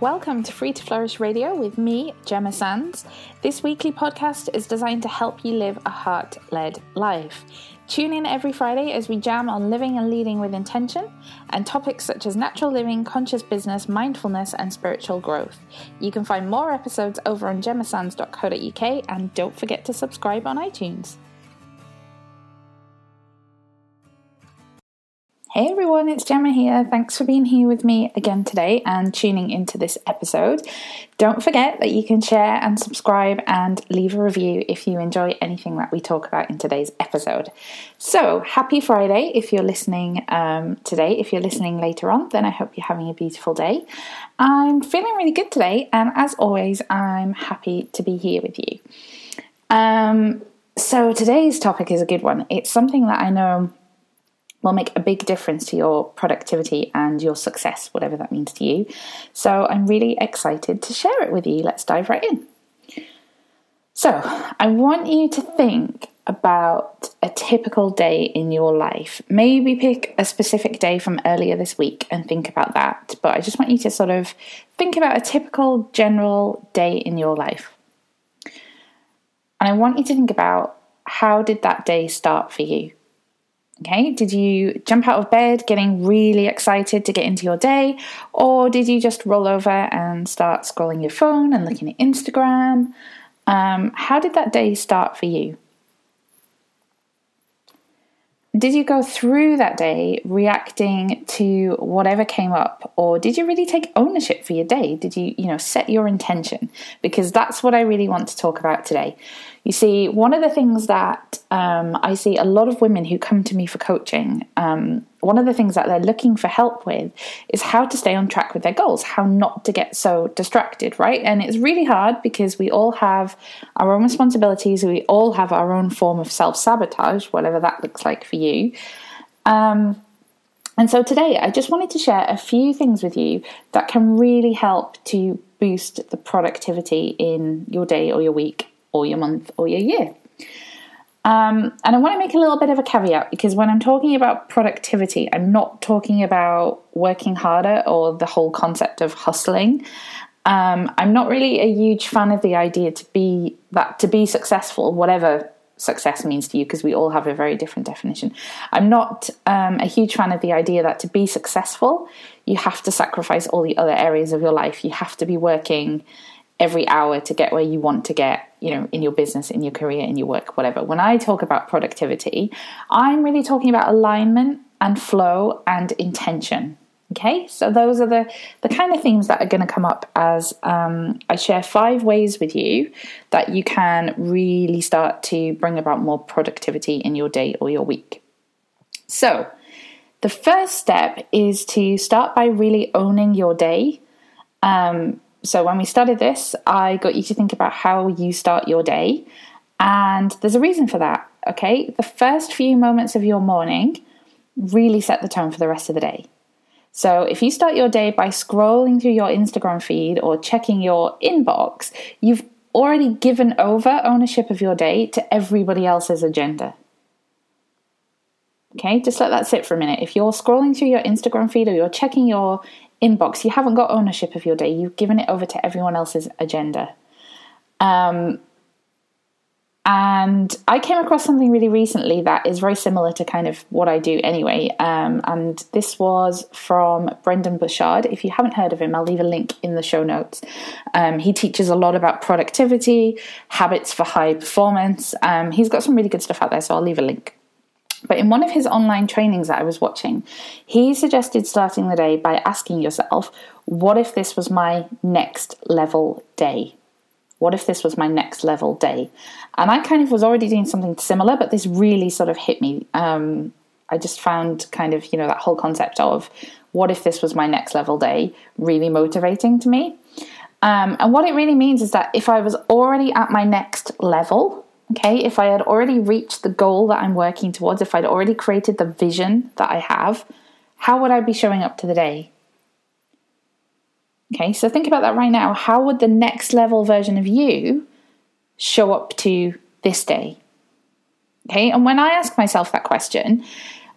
Welcome to Free to Flourish Radio with me, Gemma Sands. This weekly podcast is designed to help you live a heart led life. Tune in every Friday as we jam on living and leading with intention and topics such as natural living, conscious business, mindfulness, and spiritual growth. You can find more episodes over on gemmasands.co.uk and don't forget to subscribe on iTunes. Hey everyone, it's Gemma here. Thanks for being here with me again today and tuning into this episode. Don't forget that you can share and subscribe and leave a review if you enjoy anything that we talk about in today's episode. So, happy Friday if you're listening um, today. If you're listening later on, then I hope you're having a beautiful day. I'm feeling really good today, and as always, I'm happy to be here with you. Um, so, today's topic is a good one. It's something that I know will make a big difference to your productivity and your success, whatever that means to you. So I'm really excited to share it with you. Let's dive right in. So, I want you to think about a typical day in your life. Maybe pick a specific day from earlier this week and think about that. But I just want you to sort of think about a typical general day in your life. And I want you to think about how did that day start for you? Okay, did you jump out of bed getting really excited to get into your day, or did you just roll over and start scrolling your phone and looking at Instagram? Um, how did that day start for you? Did you go through that day reacting to whatever came up, or did you really take ownership for your day? Did you, you know, set your intention? Because that's what I really want to talk about today. You see, one of the things that um, I see a lot of women who come to me for coaching, um, one of the things that they're looking for help with is how to stay on track with their goals, how not to get so distracted, right? And it's really hard because we all have our own responsibilities, we all have our own form of self sabotage, whatever that looks like for you. Um, and so today, I just wanted to share a few things with you that can really help to boost the productivity in your day or your week or your month or your year. Um, and I want to make a little bit of a caveat because when I'm talking about productivity, I'm not talking about working harder or the whole concept of hustling. Um, I'm not really a huge fan of the idea to be that to be successful, whatever success means to you, because we all have a very different definition. I'm not um, a huge fan of the idea that to be successful, you have to sacrifice all the other areas of your life. You have to be working every hour to get where you want to get, you know, in your business, in your career, in your work, whatever. When I talk about productivity, I'm really talking about alignment and flow and intention. Okay, so those are the, the kind of themes that are going to come up as um, I share five ways with you that you can really start to bring about more productivity in your day or your week. So, the first step is to start by really owning your day. Um, so when we started this, I got you to think about how you start your day. And there's a reason for that, okay? The first few moments of your morning really set the tone for the rest of the day. So if you start your day by scrolling through your Instagram feed or checking your inbox, you've already given over ownership of your day to everybody else's agenda. Okay, just let that sit for a minute. If you're scrolling through your Instagram feed or you're checking your inbox, you haven't got ownership of your day. You've given it over to everyone else's agenda. Um, and I came across something really recently that is very similar to kind of what I do anyway. Um, and this was from Brendon Burchard. If you haven't heard of him, I'll leave a link in the show notes. Um, he teaches a lot about productivity, habits for high performance. Um, he's got some really good stuff out there, so I'll leave a link. But in one of his online trainings that I was watching, he suggested starting the day by asking yourself, what if this was my next level day? What if this was my next level day? And I kind of was already doing something similar, but this really sort of hit me. Um, I just found kind of, you know, that whole concept of what if this was my next level day really motivating to me. Um, and what it really means is that if I was already at my next level, Okay, if I had already reached the goal that I'm working towards, if I'd already created the vision that I have, how would I be showing up to the day? Okay, so think about that right now. How would the next level version of you show up to this day? Okay, and when I ask myself that question,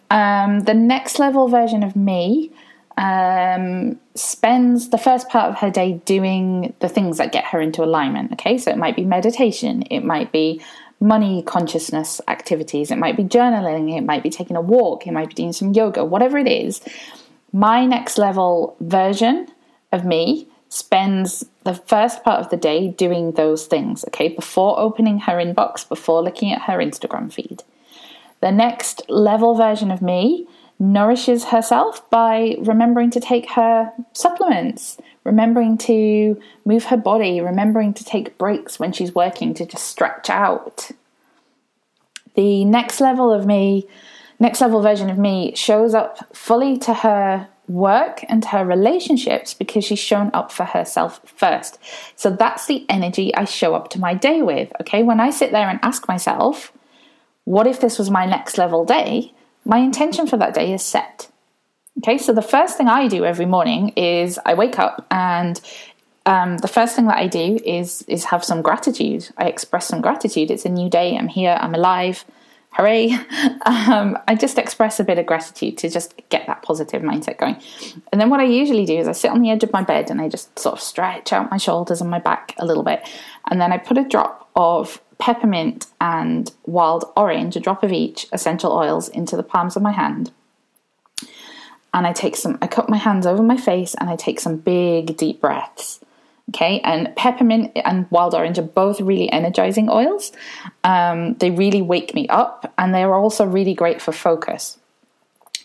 um, the next level version of me um, spends the first part of her day doing the things that get her into alignment. Okay, so it might be meditation, it might be money consciousness activities, it might be journaling, it might be taking a walk, it might be doing some yoga, whatever it is. My next level version of me spends the first part of the day doing those things, okay, before opening her inbox, before looking at her Instagram feed. The next level version of me nourishes herself by remembering to take her supplements, remembering to move her body, remembering to take breaks when she's working to just stretch out. The next level of me, next level version of me shows up fully to her work and her relationships because she's shown up for herself first. So that's the energy I show up to my day with. Okay, when I sit there and ask myself, what if this was my next level day? my intention for that day is set. Okay, so the first thing I do every morning is I wake up and um, the first thing that I do is is have some gratitude. I express some gratitude. It's a new day. I'm here. I'm alive. Hooray! Um, I just express a bit of gratitude to just get that positive mindset going. And then what I usually do is I sit on the edge of my bed and I just sort of stretch out my shoulders and my back a little bit, and then I put a drop of peppermint and wild orange, a drop of each, essential oils into the palms of my hand. And I take some, I cup my hands over my face and I take some big deep breaths. Okay, and peppermint and wild orange are both really energizing oils. Um, they really wake me up and they are also really great for focus.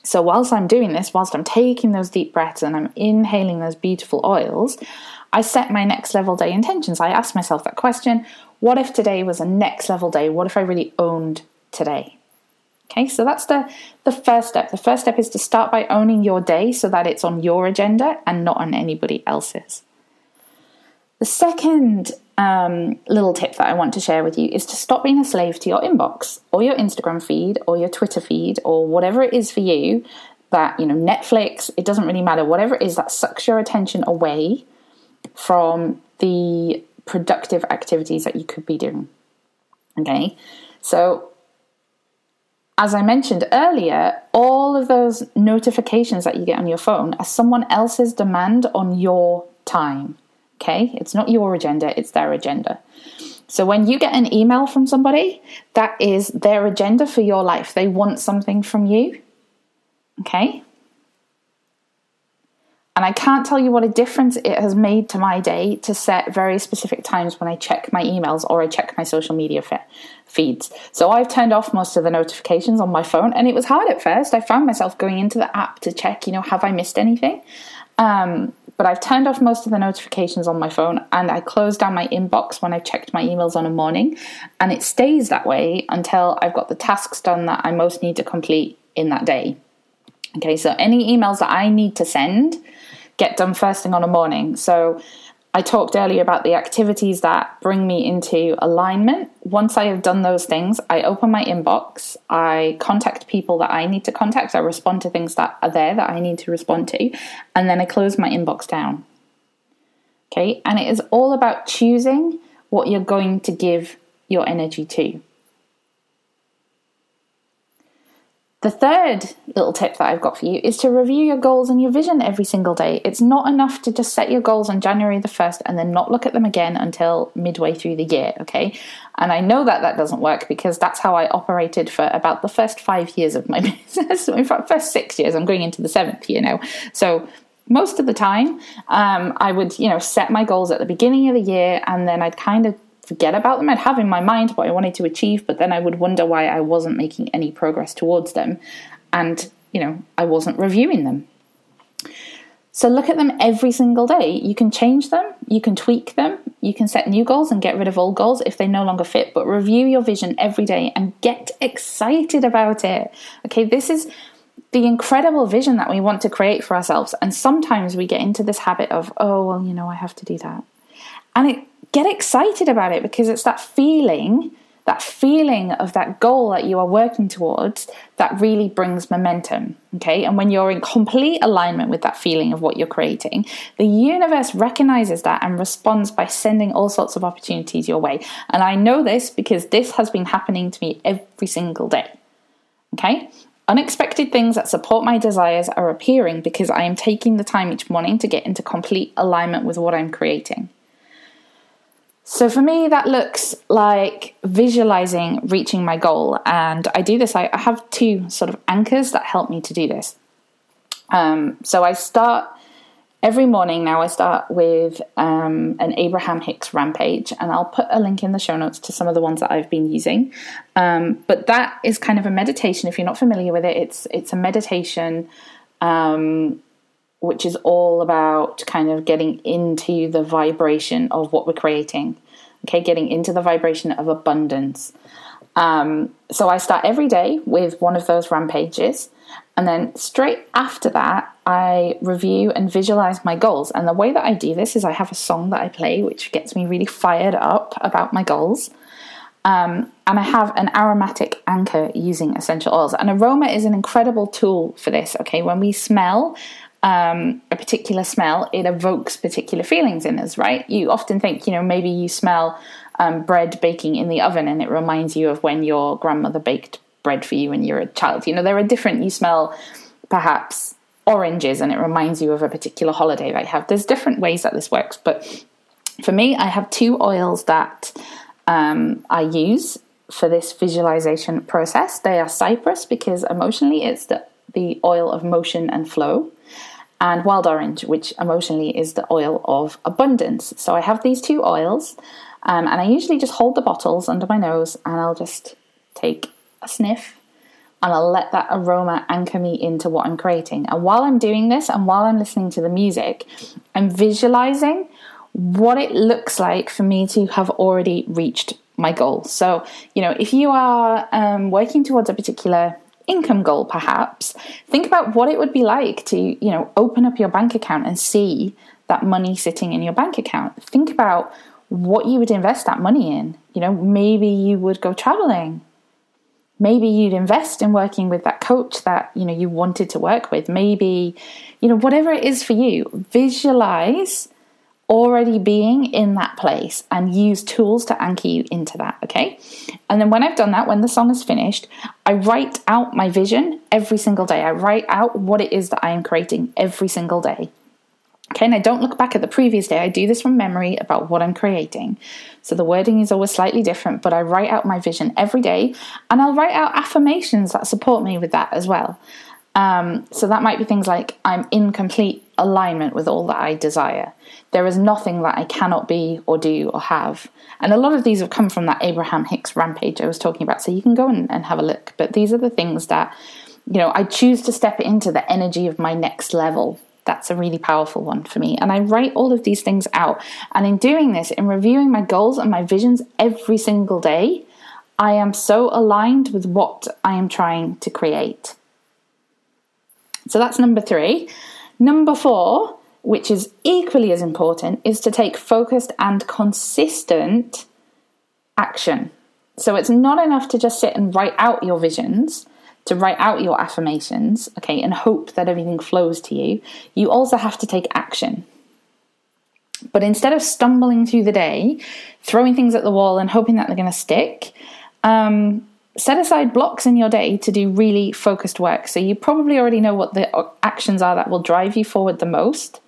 So, whilst I'm doing this, whilst I'm taking those deep breaths and I'm inhaling those beautiful oils, I set my next level day intentions. I ask myself that question what if today was a next level day? What if I really owned today? Okay, so that's the, the first step. The first step is to start by owning your day so that it's on your agenda and not on anybody else's. The second um, little tip that I want to share with you is to stop being a slave to your inbox or your Instagram feed or your Twitter feed or whatever it is for you that, you know, Netflix, it doesn't really matter, whatever it is that sucks your attention away from the productive activities that you could be doing. Okay, so as I mentioned earlier, all of those notifications that you get on your phone are someone else's demand on your time. Okay, it's not your agenda, it's their agenda. So when you get an email from somebody, that is their agenda for your life. They want something from you. Okay, and I can't tell you what a difference it has made to my day to set very specific times when I check my emails or I check my social media fe- feeds. So I've turned off most of the notifications on my phone, and it was hard at first. I found myself going into the app to check, you know, have I missed anything? Um, but I've turned off most of the notifications on my phone and I close down my inbox when I've checked my emails on a morning. And it stays that way until I've got the tasks done that I most need to complete in that day. Okay, so any emails that I need to send get done first thing on a morning. So I talked earlier about the activities that bring me into alignment. Once I have done those things, I open my inbox, I contact people that I need to contact, I respond to things that are there that I need to respond to, and then I close my inbox down. Okay, and it is all about choosing what you're going to give your energy to. The third little tip that I've got for you is to review your goals and your vision every single day. It's not enough to just set your goals on January the 1st and then not look at them again until midway through the year, okay? And I know that that doesn't work because that's how I operated for about the first five years of my business. In fact, first six years, I'm going into the seventh year now. So most of the time, um, I would, you know, set my goals at the beginning of the year and then I'd kind of forget about them. I'd have in my mind what I wanted to achieve, but then I would wonder why I wasn't making any progress towards them. And, you know, I wasn't reviewing them. So look at them every single day. You can change them, you can tweak them, you can set new goals and get rid of old goals if they no longer fit, but review your vision every day and get excited about it. Okay, this is the incredible vision that we want to create for ourselves. And sometimes we get into this habit of, oh, well, you know, I have to do that. And it get excited about it because it's that feeling, that feeling of that goal that you are working towards that really brings momentum. Okay. And when you're in complete alignment with that feeling of what you're creating, the universe recognizes that and responds by sending all sorts of opportunities your way. And I know this because this has been happening to me every single day. Okay. Unexpected things that support my desires are appearing because I am taking the time each morning to get into complete alignment with what I'm creating. So for me, that looks like visualizing reaching my goal. And I do this, I, have two sort of anchors that help me to do this. Um, so I start every morning now, I start with um, an Abraham Hicks rampage, and I'll put a link in the show notes to some of the ones that I've been using. Um, but that is kind of a meditation. If you're not familiar with it, it's it's a meditation um, which is all about kind of getting into the vibration of what we're creating. Okay, getting into the vibration of abundance. Um, so I start every day with one of those rampages, and then straight after that, I review and visualize my goals. And the way that I do this is I have a song that I play, which gets me really fired up about my goals. Um, and I have an aromatic anchor using essential oils. And aroma is an incredible tool for this. Okay, when we smell um, a particular smell, it evokes particular feelings in us, right? You often think, you know, maybe you smell um, bread baking in the oven and it reminds you of when your grandmother baked bread for you when you're a child. You know, there are different, you smell perhaps oranges and it reminds you of a particular holiday that you have. There's different ways that this works, but for me, I have two oils that um, I use for this visualization process. They are cypress because emotionally it's the, the oil of motion and flow, and wild orange, which emotionally is the oil of abundance. So I have these two oils, um, and I usually just hold the bottles under my nose and I'll just take a sniff and I'll let that aroma anchor me into what I'm creating. And while I'm doing this and while I'm listening to the music, I'm visualizing what it looks like for me to have already reached my goal. So, you know, if you are um, working towards a particular income goal, perhaps, think about what it would be like to, you know, open up your bank account and see that money sitting in your bank account. Think about what you would invest that money in. You know, maybe you would go traveling maybe you'd invest in working with that coach that you know you wanted to work with maybe you know whatever it is for you visualize already being in that place and use tools to anchor you into that okay and then when i've done that when the song is finished i write out my vision every single day i write out what it is that i am creating every single day Okay, and I don't look back at the previous day. I do this from memory about what I'm creating. So the wording is always slightly different, but I write out my vision every day and I'll write out affirmations that support me with that as well. Um, so that might be things like I'm in complete alignment with all that I desire. There is nothing that I cannot be or do or have. And a lot of these have come from that Abraham Hicks rampage I was talking about. So you can go and, and have a look. But these are the things that, you know, I choose to step into the energy of my next level that's a really powerful one for me. And I write all of these things out. And in doing this, in reviewing my goals and my visions every single day, I am so aligned with what I am trying to create. So that's number three. Number four, which is equally as important, is to take focused and consistent action. So it's not enough to just sit and write out your visions to write out your affirmations, okay, and hope that everything flows to you, you also have to take action. But instead of stumbling through the day, throwing things at the wall and hoping that they're going to stick, um, set aside blocks in your day to do really focused work. So you probably already know what the actions are that will drive you forward the most.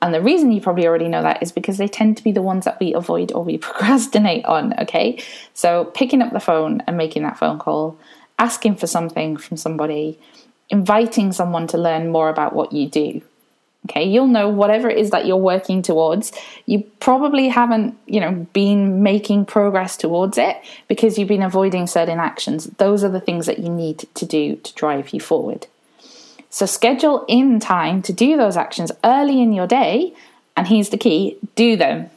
And the reason you probably already know that is because they tend to be the ones that we avoid or we procrastinate on, okay? So picking up the phone and making that phone call, asking for something from somebody, inviting someone to learn more about what you do. Okay, you'll know whatever it is that you're working towards. You probably haven't, you know, been making progress towards it because you've been avoiding certain actions. Those are the things that you need to do to drive you forward. So schedule in time to do those actions early in your day, and here's the key do them.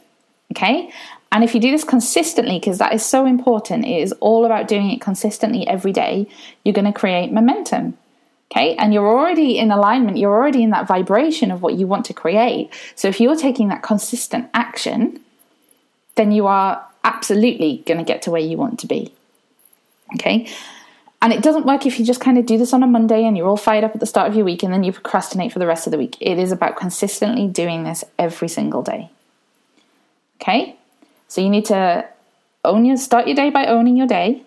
Okay? And if you do this consistently, because that is so important, it is all about doing it consistently every day, you're going to create momentum. Okay, and you're already in alignment, you're already in that vibration of what you want to create. So if you're taking that consistent action, then you are absolutely going to get to where you want to be. Okay, and it doesn't work if you just kind of do this on a Monday and you're all fired up at the start of your week and then you procrastinate for the rest of the week. It is about consistently doing this every single day. Okay? So you need to own your start your day by owning your day.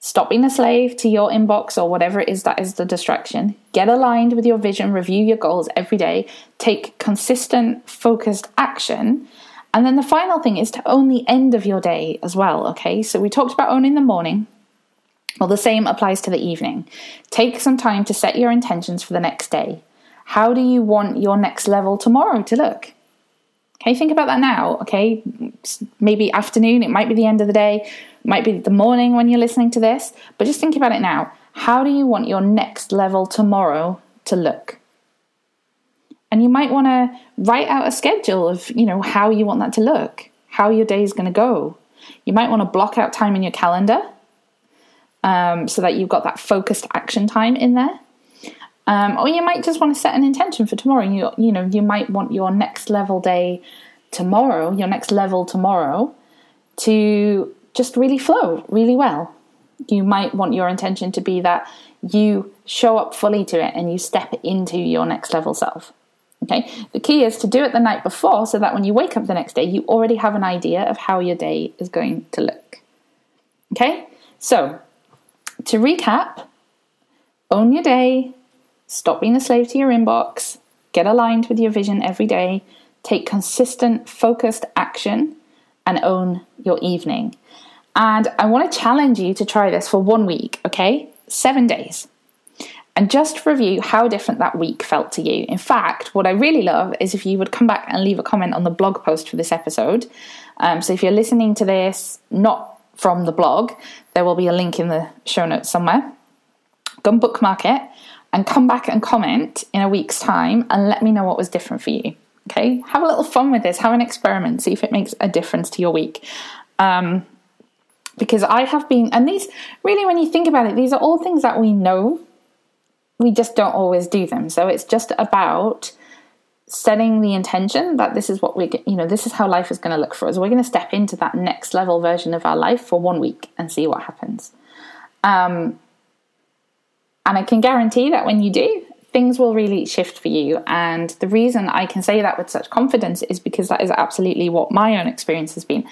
Stop being a slave to your inbox or whatever it is that is the distraction. Get aligned with your vision, review your goals every day, take consistent, focused action. And then the final thing is to own the end of your day as well. Okay, so we talked about owning the morning. Well, the same applies to the evening. Take some time to set your intentions for the next day. How do you want your next level tomorrow to look? Okay, think about that now. Okay, maybe afternoon, it might be the end of the day, might be the morning when you're listening to this, but just think about it now. How do you want your next level tomorrow to look? And you might want to write out a schedule of, you know, how you want that to look, how your day is going to go. You might want to block out time in your calendar um, so that you've got that focused action time in there. Um, or you might just want to set an intention for tomorrow. You you know you might want your next level day tomorrow, your next level tomorrow, to just really flow really well. You might want your intention to be that you show up fully to it and you step into your next level self. Okay, the key is to do it the night before so that when you wake up the next day, you already have an idea of how your day is going to look. Okay, so to recap, own your day, Stop being a slave to your inbox, get aligned with your vision every day, take consistent, focused action, and own your evening. And I want to challenge you to try this for one week, okay? Seven days. And just review how different that week felt to you. In fact, what I really love is if you would come back and leave a comment on the blog post for this episode. Um, so if you're listening to this not from the blog, there will be a link in the show notes somewhere. Go and bookmark it and come back and comment in a week's time and let me know what was different for you. Okay, have a little fun with this, have an experiment, see if it makes a difference to your week. Um, because I have been, and these really, when you think about it, these are all things that we know, we just don't always do them. So it's just about setting the intention that this is what we, you know, this is how life is going to look for us. We're going to step into that next level version of our life for one week and see what happens. Um, and I can guarantee that when you do, things will really shift for you. And the reason I can say that with such confidence is because that is absolutely what my own experience has been.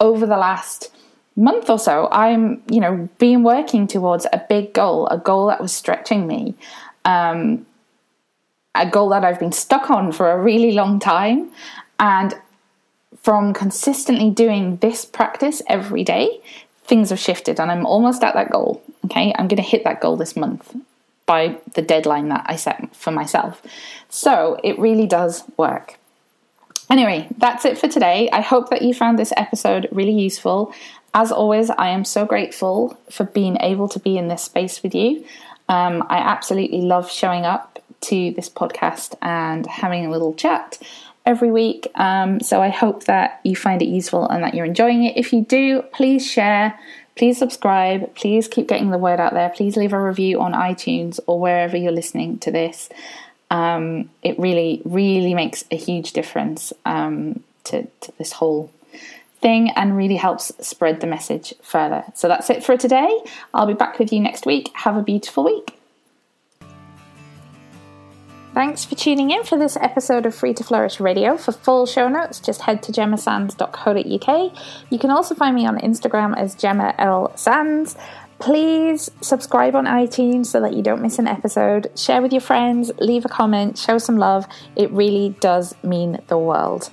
Over the last month or so, I'm, you know, been working towards a big goal, a goal that was stretching me, um, a goal that I've been stuck on for a really long time. And from consistently doing this practice every day, things have shifted and I'm almost at that goal. Okay, I'm going to hit that goal this month by the deadline that I set for myself. So it really does work. Anyway, that's it for today. I hope that you found this episode really useful. As always, I am so grateful for being able to be in this space with you. Um, I absolutely love showing up to this podcast and having a little chat every week. Um, so I hope that you find it useful and that you're enjoying it. If you do, please share, please subscribe, please keep getting the word out there. Please leave a review on iTunes or wherever you're listening to this. Um, it really, really makes a huge difference um, to, to this whole thing and really helps spread the message further. So that's it for today. I'll be back with you next week. Have a beautiful week. Thanks for tuning in for this episode of Free to Flourish Radio. For full show notes, just head to gemmasands.co.uk. You can also find me on Instagram as Gemma L. Sands. Please subscribe on iTunes so that you don't miss an episode. Share with your friends, leave a comment, show some love. It really does mean the world.